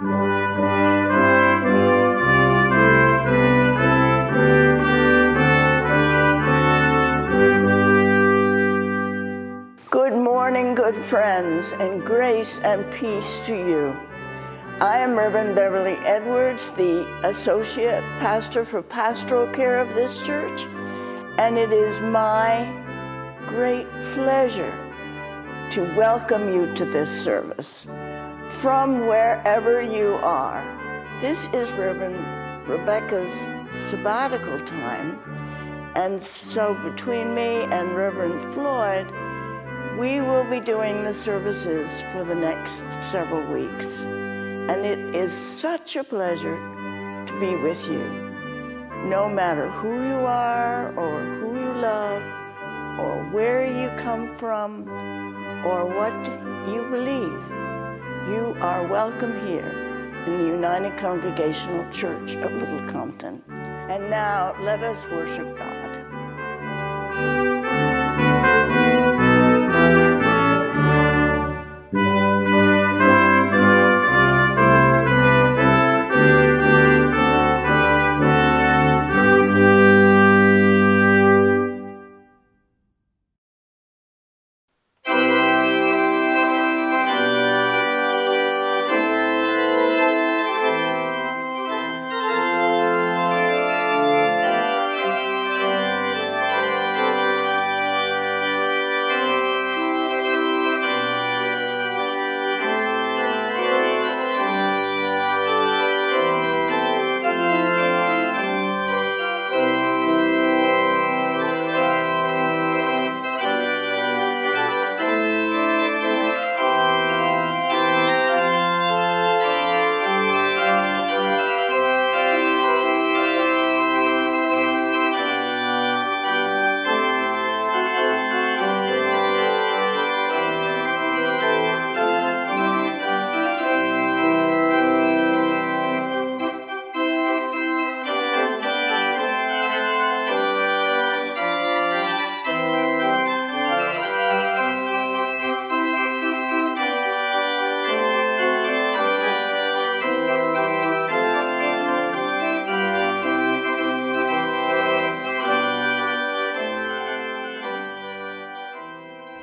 Good morning, good friends, and grace and peace to you. I am Reverend Beverly Edwards, the Associate Pastor for Pastoral Care of this church, and it is my great pleasure to welcome you to this service from wherever you are. This is Reverend Rebecca's sabbatical time, and so between me and Reverend Floyd, we will be doing the services for the next several weeks. And it is such a pleasure to be with you. No matter who you are, or who you love, or where you come from, or what you believe, you are welcome here in the United Congregational Church of Little Compton. And now let us worship God.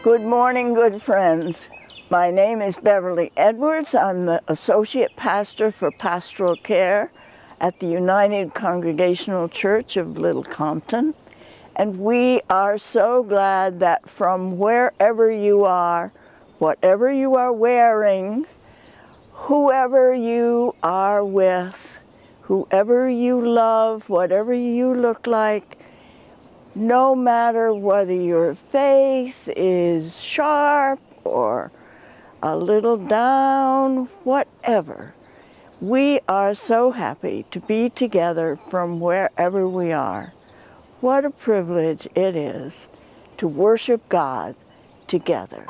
Good morning, good friends. My name is Beverly Edwards. I'm the Associate Pastor for Pastoral Care at the United Congregational Church of Little Compton. And we are so glad that from wherever you are, whatever you are wearing, whoever you are with, whoever you love, whatever you look like, no matter whether your faith is sharp or a little down, whatever. We are so happy to be together from wherever we are. What a privilege it is to worship God together.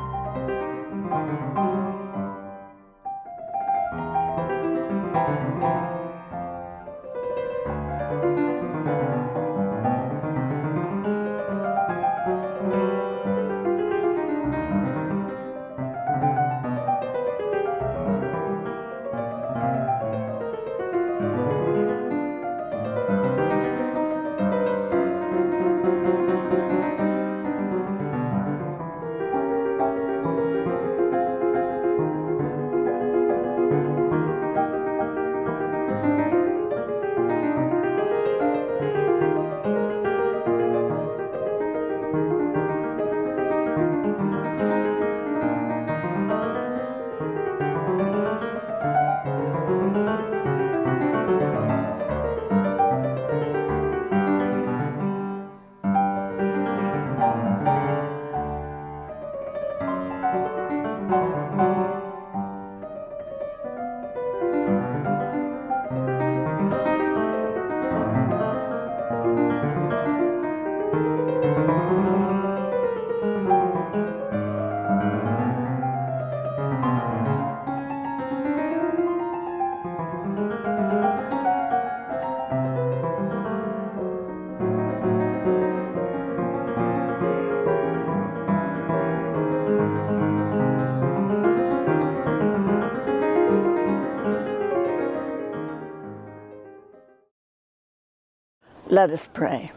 Let us pray.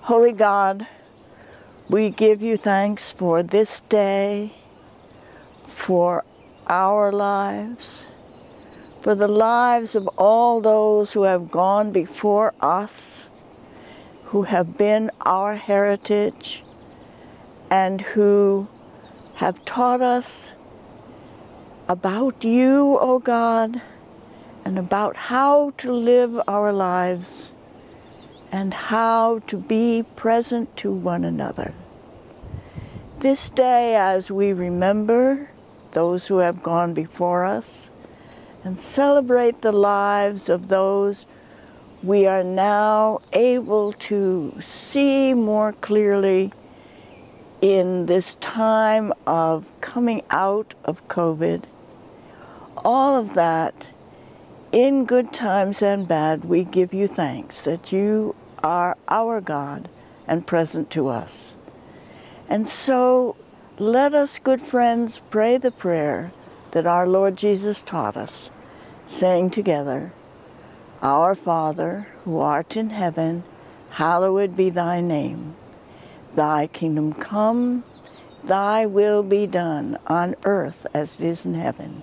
Holy God, we give you thanks for this day, for our lives, for the lives of all those who have gone before us, who have been our heritage, and who have taught us about you, O oh God, and about how to live our lives and how to be present to one another. This day, as we remember those who have gone before us and celebrate the lives of those we are now able to see more clearly in this time of coming out of COVID, all of that, in good times and bad, we give you thanks that you are our God and present to us. And so let us, good friends, pray the prayer that our Lord Jesus taught us, saying together, Our Father, who art in heaven, hallowed be thy name. Thy kingdom come, thy will be done on earth as it is in heaven.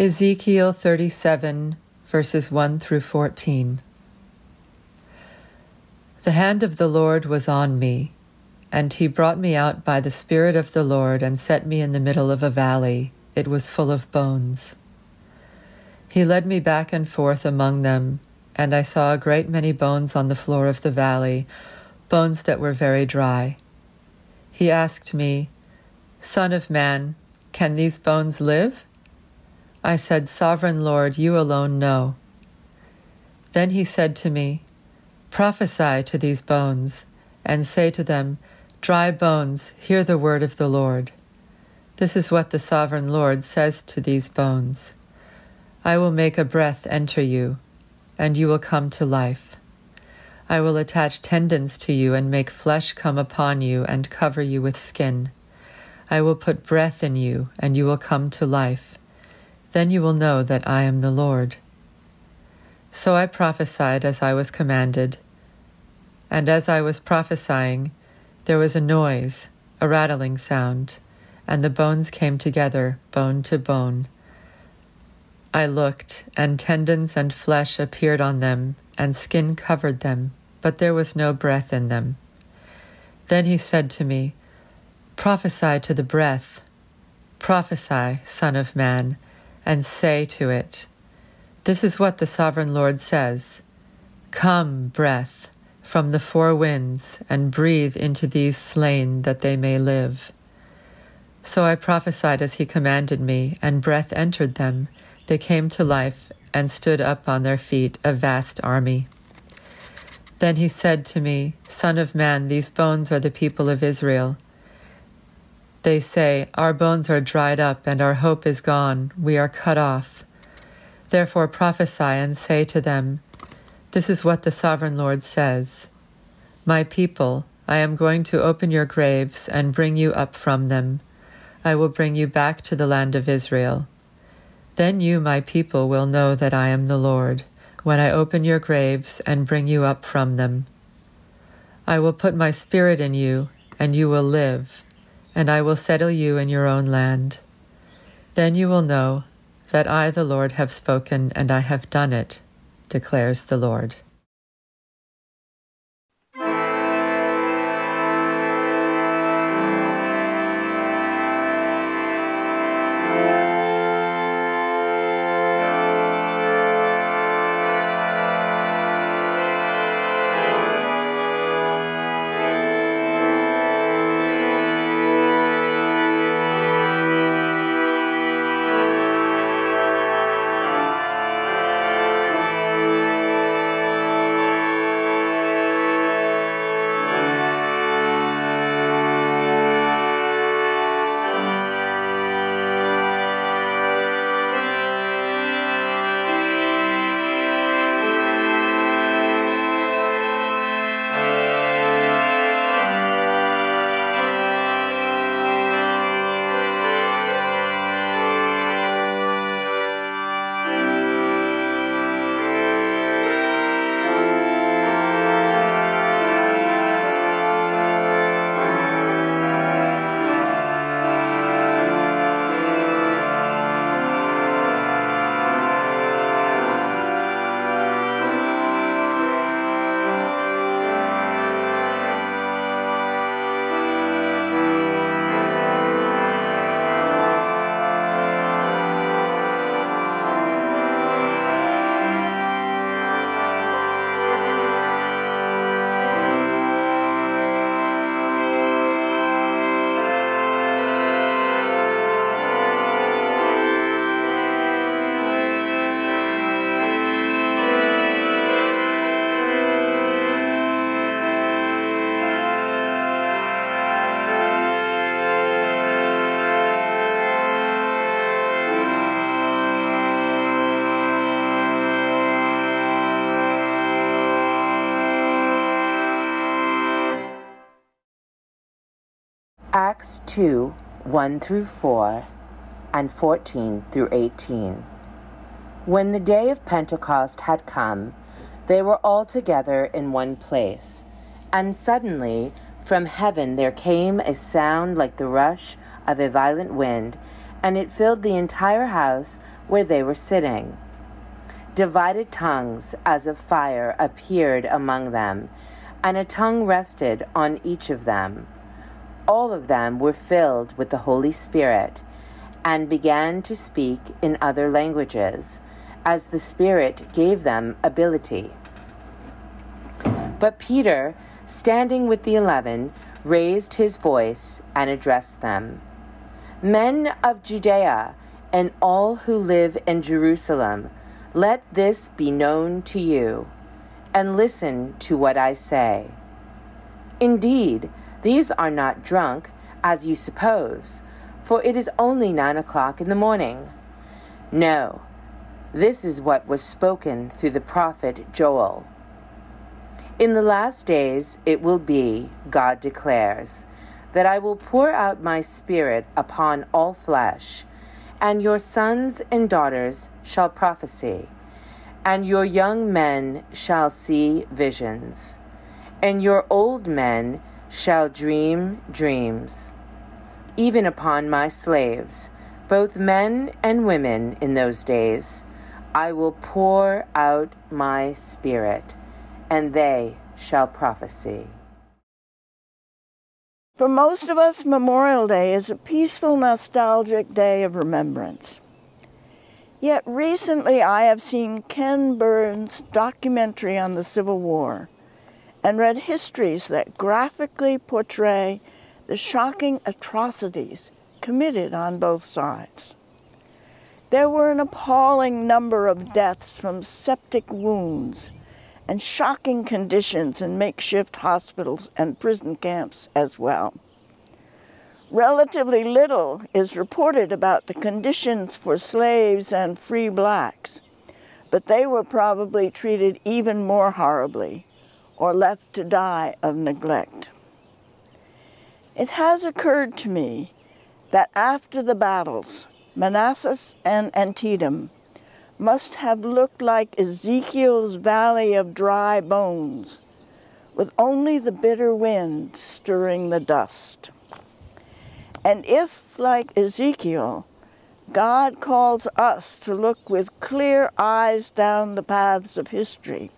Ezekiel 37, verses 1 through 14. The hand of the Lord was on me, and he brought me out by the Spirit of the Lord and set me in the middle of a valley. It was full of bones. He led me back and forth among them, and I saw a great many bones on the floor of the valley, bones that were very dry. He asked me, Son of man, can these bones live? I said, Sovereign Lord, you alone know. Then he said to me, Prophesy to these bones, and say to them, Dry bones, hear the word of the Lord. This is what the sovereign Lord says to these bones I will make a breath enter you, and you will come to life. I will attach tendons to you and make flesh come upon you and cover you with skin. I will put breath in you, and you will come to life. Then you will know that I am the Lord. So I prophesied as I was commanded. And as I was prophesying, there was a noise, a rattling sound, and the bones came together, bone to bone. I looked, and tendons and flesh appeared on them, and skin covered them, but there was no breath in them. Then he said to me, Prophesy to the breath. Prophesy, Son of Man and say to it, This is what the sovereign Lord says Come, breath, from the four winds, and breathe into these slain that they may live. So I prophesied as he commanded me, and breath entered them. They came to life and stood up on their feet, a vast army. Then he said to me, Son of man, these bones are the people of Israel. They say, Our bones are dried up, and our hope is gone, we are cut off. Therefore prophesy and say to them, This is what the sovereign Lord says My people, I am going to open your graves and bring you up from them. I will bring you back to the land of Israel. Then you, my people, will know that I am the Lord, when I open your graves and bring you up from them. I will put my spirit in you, and you will live and I will settle you in your own land. Then you will know that I, the Lord, have spoken, and I have done it, declares the Lord. 2 1 through 4 and 14 through 18. When the day of Pentecost had come, they were all together in one place. And suddenly, from heaven there came a sound like the rush of a violent wind, and it filled the entire house where they were sitting. Divided tongues as of fire appeared among them, and a tongue rested on each of them. All of them were filled with the Holy Spirit and began to speak in other languages, as the Spirit gave them ability. But Peter, standing with the eleven, raised his voice and addressed them Men of Judea and all who live in Jerusalem, let this be known to you, and listen to what I say. Indeed, these are not drunk, as you suppose, for it is only nine o'clock in the morning. No, this is what was spoken through the prophet Joel. In the last days it will be, God declares, that I will pour out my Spirit upon all flesh, and your sons and daughters shall prophesy, and your young men shall see visions, and your old men shall dream dreams. Even upon my slaves, both men and women in those days, I will pour out my Spirit and they shall prophesy. For most of us, Memorial Day is a peaceful, nostalgic day of remembrance. Yet recently I have seen Ken Burns' documentary on the Civil War and read histories that graphically portray the shocking atrocities committed on both sides. There were an appalling number of deaths from septic wounds and shocking conditions in makeshift hospitals and prison camps as well. Relatively little is reported about the conditions for slaves and free blacks, but they were probably treated even more horribly or left to die of neglect. It has occurred to me that after the battles, Manassas and Antietam, must have looked like Ezekiel's valley of dry bones, with only the bitter wind stirring the dust. And if, like Ezekiel, God calls us to look with clear eyes down the paths of history,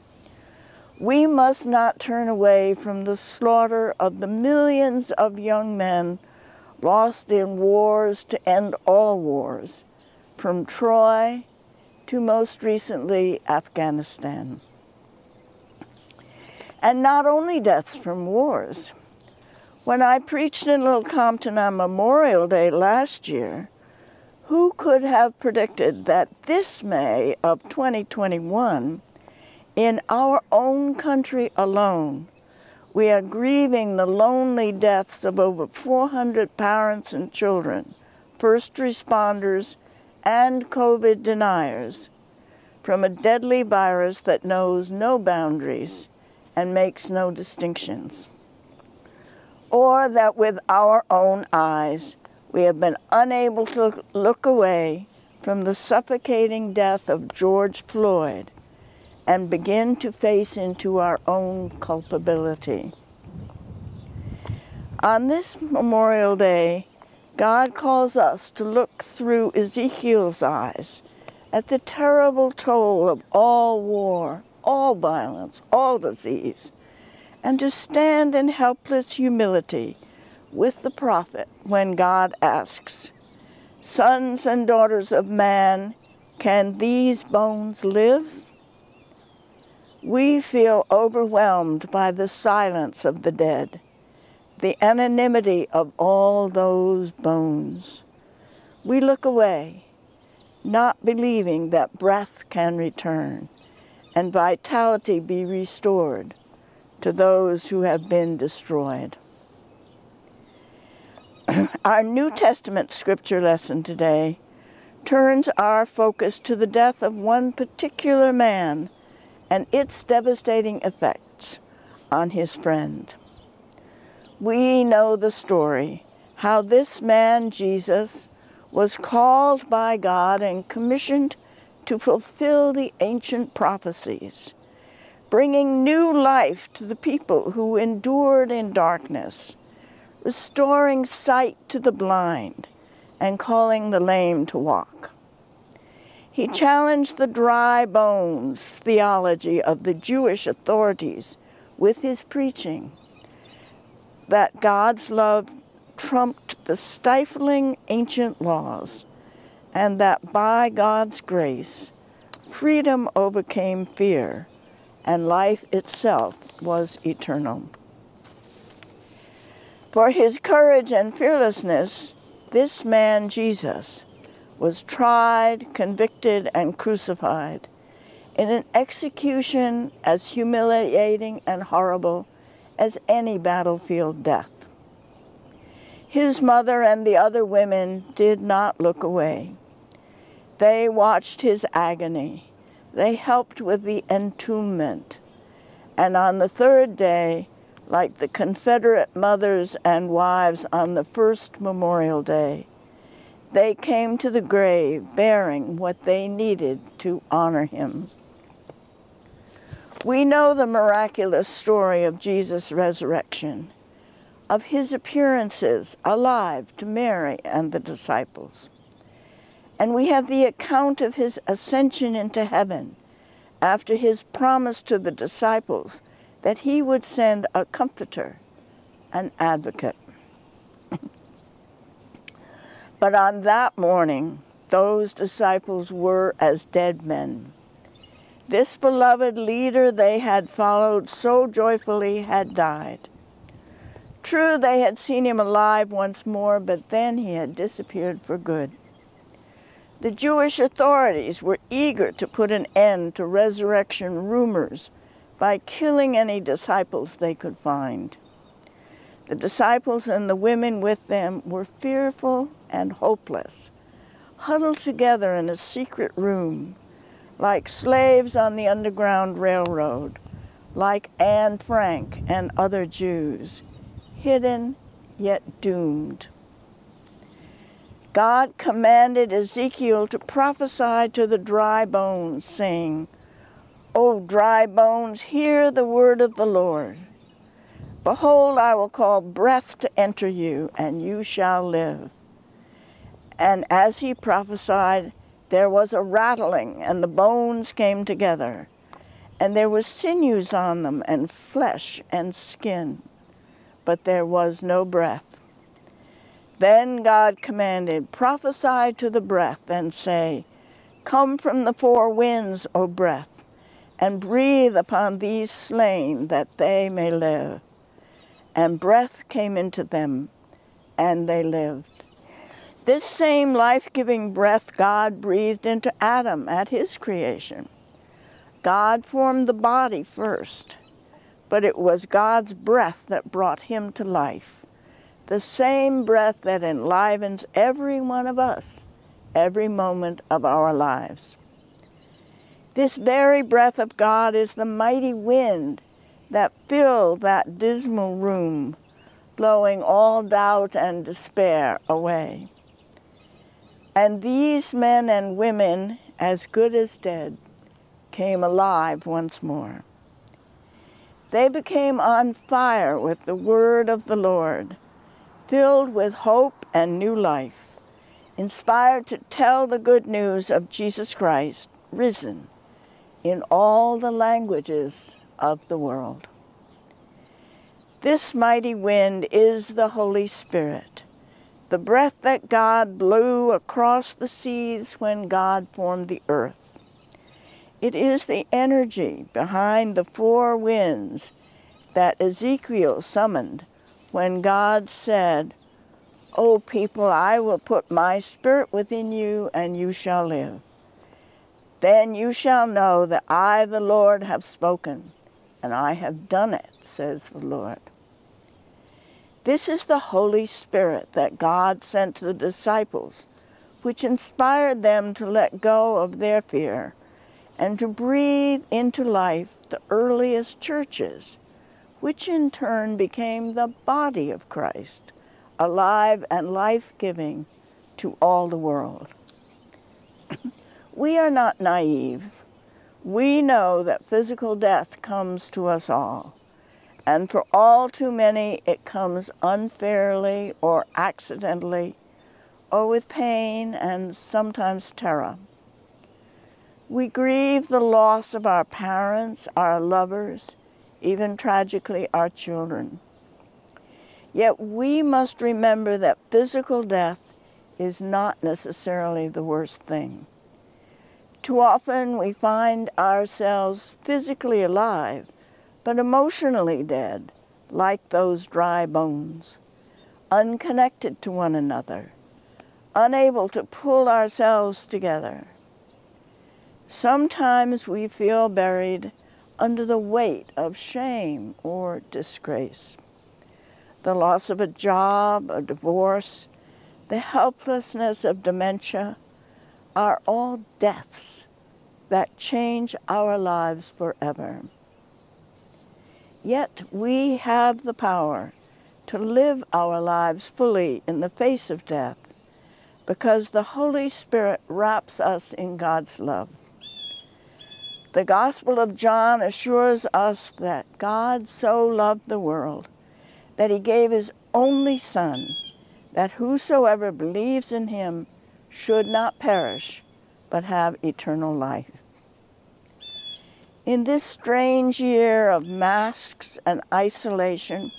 we must not turn away from the slaughter of the millions of young men lost in wars to end all wars, from Troy to most recently Afghanistan. And not only deaths from wars. When I preached in Little Compton on Memorial Day last year, who could have predicted that this May of 2021, in our own country alone, we are grieving the lonely deaths of over 400 parents and children, first responders, and COVID deniers from a deadly virus that knows no boundaries and makes no distinctions. Or that with our own eyes we have been unable to look away from the suffocating death of George Floyd and begin to face into our own culpability. On this Memorial Day, God calls us to look through Ezekiel's eyes at the terrible toll of all war, all violence, all disease, and to stand in helpless humility with the prophet when God asks, Sons and daughters of man, can these bones live? We feel overwhelmed by the silence of the dead the anonymity of all those bones. We look away, not believing that breath can return and vitality be restored to those who have been destroyed. our New Testament scripture lesson today turns our focus to the death of one particular man and its devastating effects on his friend. We know the story how this man, Jesus, was called by God and commissioned to fulfill the ancient prophecies, bringing new life to the people who endured in darkness, restoring sight to the blind, and calling the lame to walk. He challenged the dry bones theology of the Jewish authorities with his preaching that God's love trumped the stifling ancient laws and that by God's grace, freedom overcame fear and life itself was eternal. For his courage and fearlessness, this man, Jesus, was tried, convicted, and crucified in an execution as humiliating and horrible as any battlefield death. His mother and the other women did not look away. They watched his agony. They helped with the entombment. And on the third day, like the Confederate mothers and wives on the first Memorial Day, they came to the grave bearing what they needed to honor him. We know the miraculous story of Jesus' resurrection, of his appearances alive to Mary and the disciples. And we have the account of his ascension into heaven after his promise to the disciples that he would send a comforter, an advocate. But on that morning, those disciples were as dead men this beloved leader they had followed so joyfully had died. True, they had seen him alive once more, but then he had disappeared for good. The Jewish authorities were eager to put an end to resurrection rumors by killing any disciples they could find. The disciples and the women with them were fearful and hopeless, huddled together in a secret room, like slaves on the Underground Railroad, like Anne Frank and other Jews, hidden yet doomed. God commanded Ezekiel to prophesy to the dry bones, saying, O dry bones, hear the word of the Lord. Behold, I will call breath to enter you, and you shall live. And as he prophesied, there was a rattling, and the bones came together, and there was sinews on them, and flesh and skin, but there was no breath. Then God commanded, Prophesy to the breath, and say, Come from the four winds, O breath, and breathe upon these slain, that they may live. And breath came into them, and they lived. This same life giving breath God breathed into Adam at his creation. God formed the body first, but it was God's breath that brought him to life. The same breath that enlivens every one of us every moment of our lives. This very breath of God is the mighty wind that filled that dismal room, blowing all doubt and despair away. And these men and women, as good as dead, came alive once more. They became on fire with the word of the Lord, filled with hope and new life, inspired to tell the good news of Jesus Christ, risen, in all the languages of the world. This mighty wind is the Holy Spirit the breath that God blew across the seas when God formed the earth. It is the energy behind the four winds that Ezekiel summoned when God said, O people, I will put my spirit within you, and you shall live. Then you shall know that I, the Lord, have spoken, and I have done it, says the Lord. This is the Holy Spirit that God sent to the disciples, which inspired them to let go of their fear and to breathe into life the earliest churches, which in turn became the body of Christ, alive and life giving to all the world. we are not naive. We know that physical death comes to us all. And for all too many, it comes unfairly or accidentally or with pain and sometimes terror. We grieve the loss of our parents, our lovers, even tragically our children. Yet we must remember that physical death is not necessarily the worst thing. Too often we find ourselves physically alive, but emotionally dead, like those dry bones, unconnected to one another, unable to pull ourselves together. Sometimes we feel buried under the weight of shame or disgrace. The loss of a job, a divorce, the helplessness of dementia are all deaths that change our lives forever. Yet we have the power to live our lives fully in the face of death because the Holy Spirit wraps us in God's love. The Gospel of John assures us that God so loved the world that he gave his only Son, that whosoever believes in him should not perish, but have eternal life. In this strange year of masks and isolation,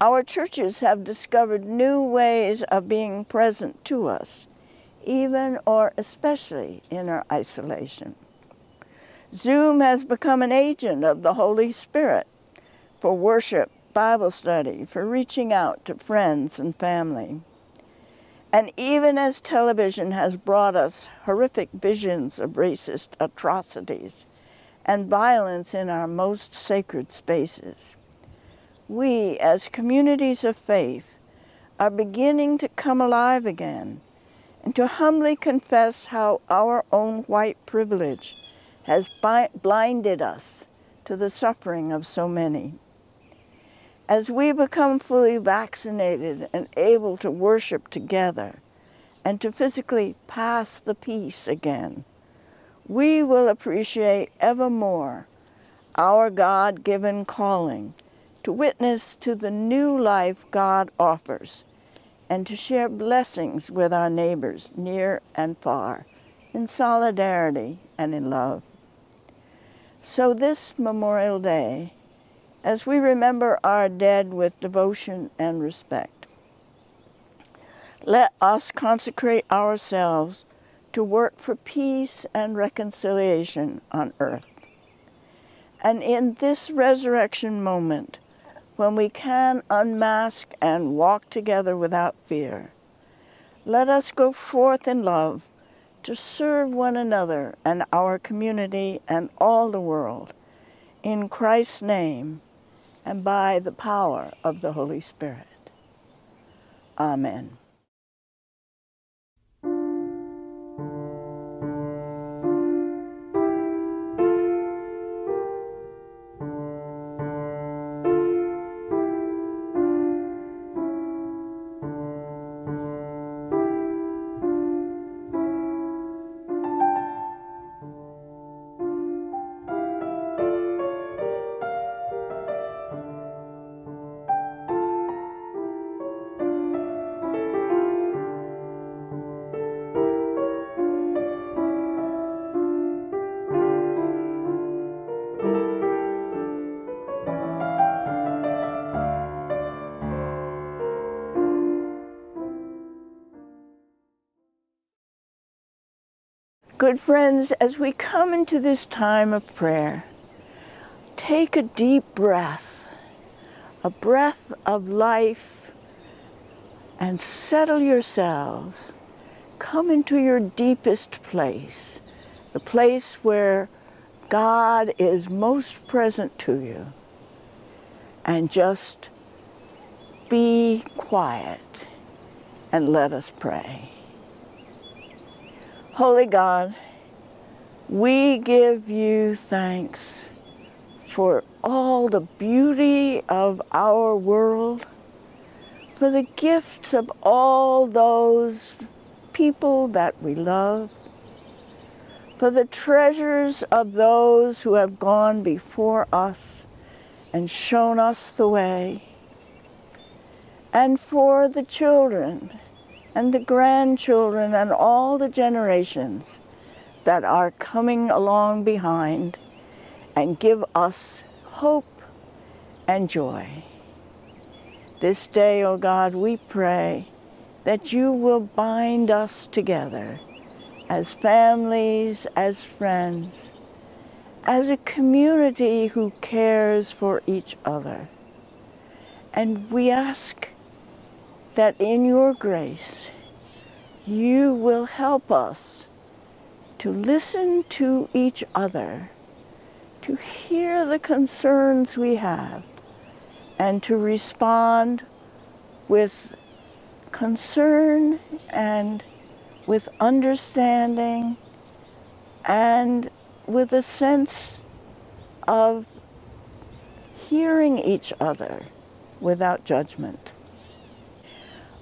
our churches have discovered new ways of being present to us, even or especially in our isolation. Zoom has become an agent of the Holy Spirit for worship, Bible study, for reaching out to friends and family. And even as television has brought us horrific visions of racist atrocities and violence in our most sacred spaces, we as communities of faith are beginning to come alive again and to humbly confess how our own white privilege has blinded us to the suffering of so many. As we become fully vaccinated and able to worship together and to physically pass the peace again, we will appreciate ever more our God given calling to witness to the new life God offers and to share blessings with our neighbors near and far in solidarity and in love. So this Memorial Day, as we remember our dead with devotion and respect, let us consecrate ourselves to work for peace and reconciliation on earth. And in this resurrection moment, when we can unmask and walk together without fear, let us go forth in love to serve one another and our community and all the world in Christ's name and by the power of the Holy Spirit. Amen. Good friends, as we come into this time of prayer, take a deep breath, a breath of life, and settle yourselves. Come into your deepest place, the place where God is most present to you. And just be quiet and let us pray. Holy God, we give you thanks for all the beauty of our world, for the gifts of all those people that we love, for the treasures of those who have gone before us and shown us the way, and for the children and the grandchildren and all the generations that are coming along behind and give us hope and joy. This day, O oh God, we pray that you will bind us together as families, as friends, as a community who cares for each other. And we ask that in your grace, you will help us to listen to each other, to hear the concerns we have, and to respond with concern and with understanding and with a sense of hearing each other without judgment.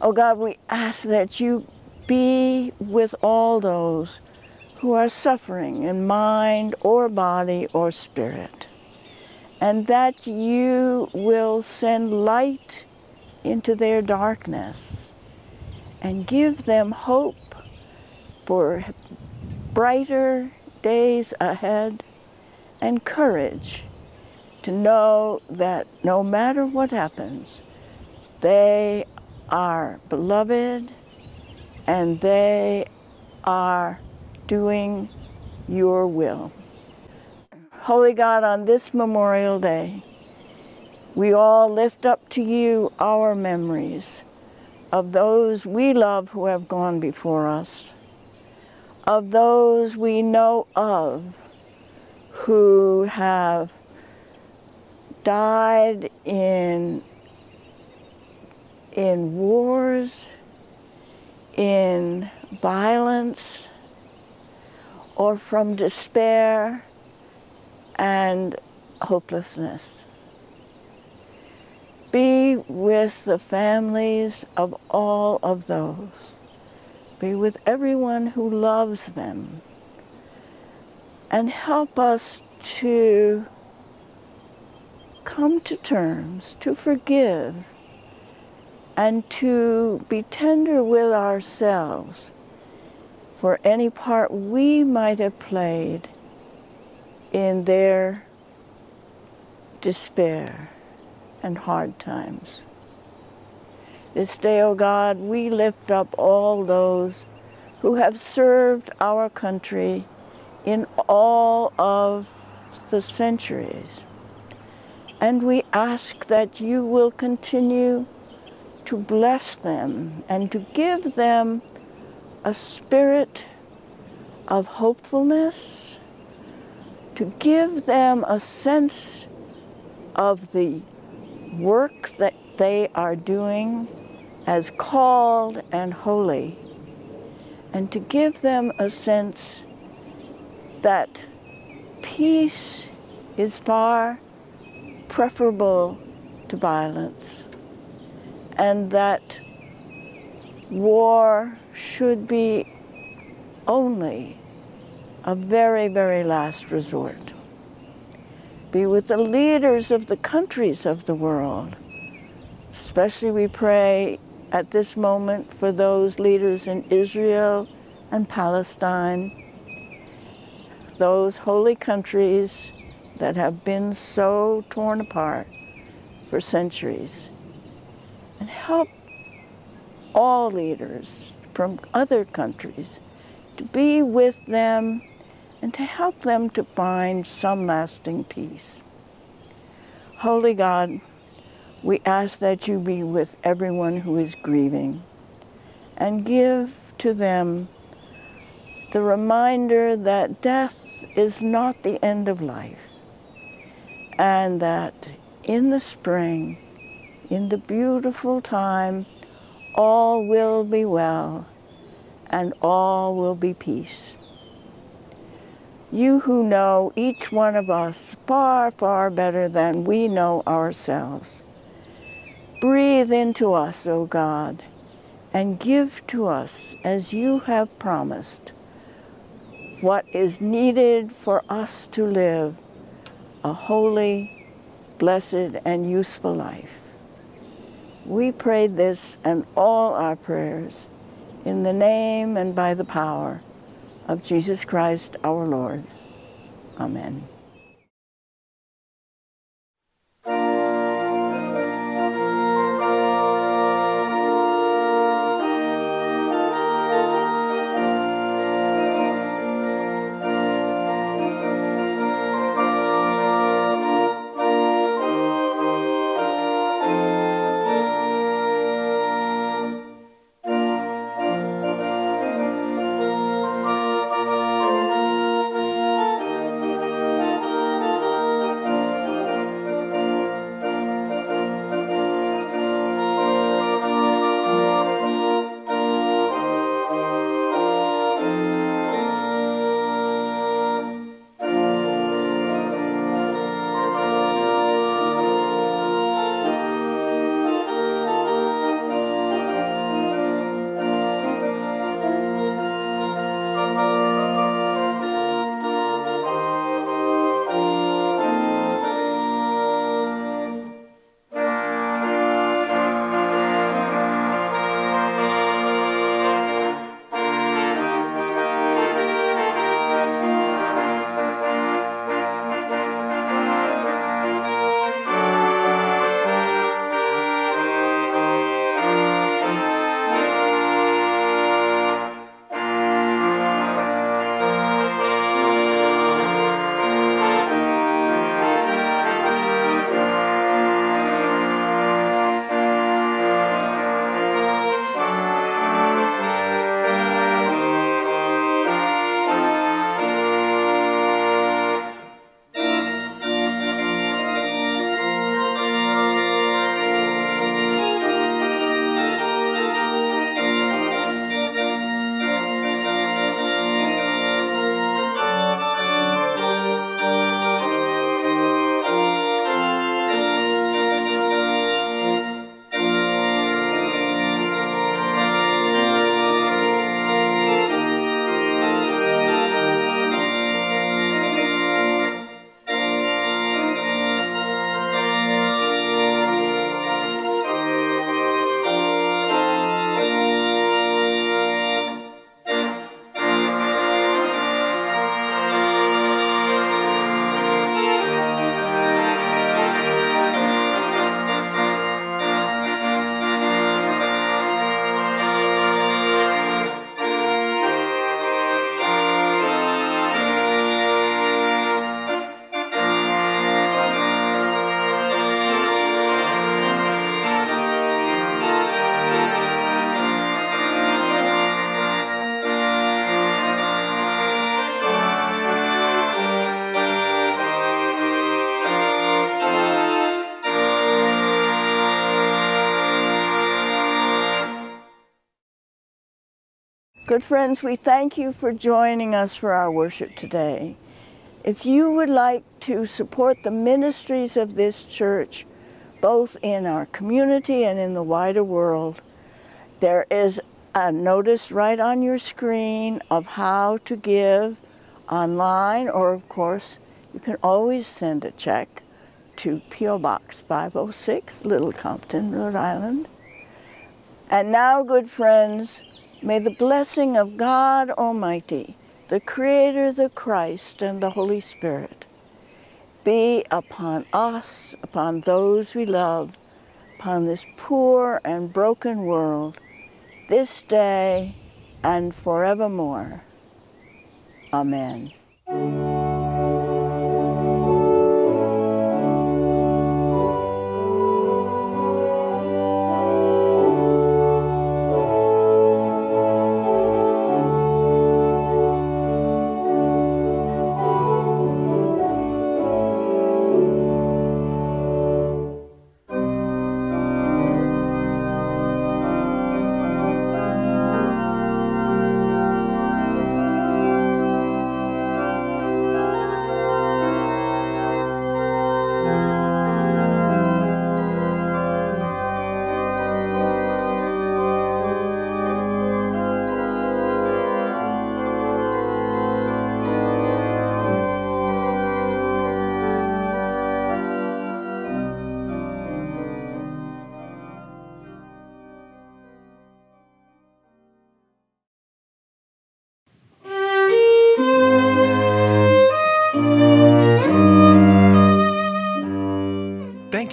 Oh God, we ask that you be with all those who are suffering in mind or body or spirit, and that you will send light into their darkness and give them hope for brighter days ahead and courage to know that no matter what happens, they are beloved and they are doing your will. Holy God, on this Memorial Day, we all lift up to you our memories of those we love who have gone before us, of those we know of who have died in, in wars, in violence, or from despair and hopelessness. Be with the families of all of those. Be with everyone who loves them. And help us to come to terms, to forgive, and to be tender with ourselves for any part we might have played in their despair and hard times. This day, O oh God, we lift up all those who have served our country in all of the centuries. And we ask that you will continue to bless them and to give them a spirit of hopefulness, to give them a sense of the work that they are doing as called and holy, and to give them a sense that peace is far preferable to violence, and that war should be only a very, very last resort be with the leaders of the countries of the world. Especially we pray at this moment for those leaders in Israel and Palestine, those holy countries that have been so torn apart for centuries. And help all leaders from other countries to be with them and to help them to find some lasting peace. Holy God, we ask that you be with everyone who is grieving and give to them the reminder that death is not the end of life and that in the spring, in the beautiful time, all will be well and all will be peace you who know each one of us far, far better than we know ourselves. Breathe into us, O God, and give to us, as you have promised, what is needed for us to live a holy, blessed, and useful life. We prayed this and all our prayers in the name and by the power of Jesus Christ our Lord. Amen. Good friends, we thank you for joining us for our worship today. If you would like to support the ministries of this church, both in our community and in the wider world, there is a notice right on your screen of how to give online, or of course, you can always send a check to P.O. Box 506, Little Compton, Rhode Island. And now, good friends, May the blessing of God Almighty, the Creator, the Christ, and the Holy Spirit be upon us, upon those we love, upon this poor and broken world, this day and forevermore. Amen.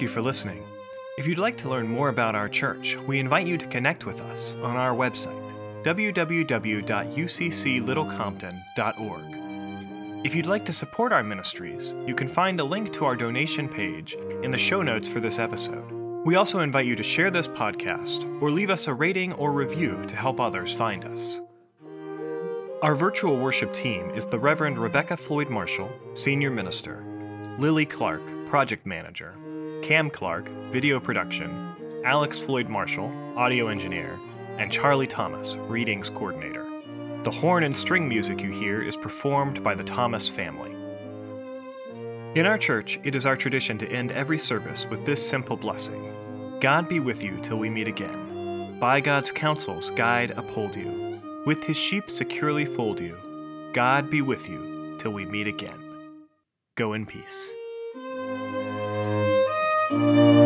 For listening. If you'd like to learn more about our church, we invite you to connect with us on our website, www.ucclittlecompton.org. If you'd like to support our ministries, you can find a link to our donation page in the show notes for this episode. We also invite you to share this podcast or leave us a rating or review to help others find us. Our virtual worship team is the Reverend Rebecca Floyd Marshall, Senior Minister, Lily Clark, Project Manager, Cam Clark, Video Production, Alex Floyd Marshall, Audio Engineer, and Charlie Thomas, Readings Coordinator. The horn and string music you hear is performed by the Thomas family. In our church, it is our tradition to end every service with this simple blessing God be with you till we meet again. By God's counsels, guide, uphold you. With his sheep securely fold you. God be with you till we meet again. Go in peace. Música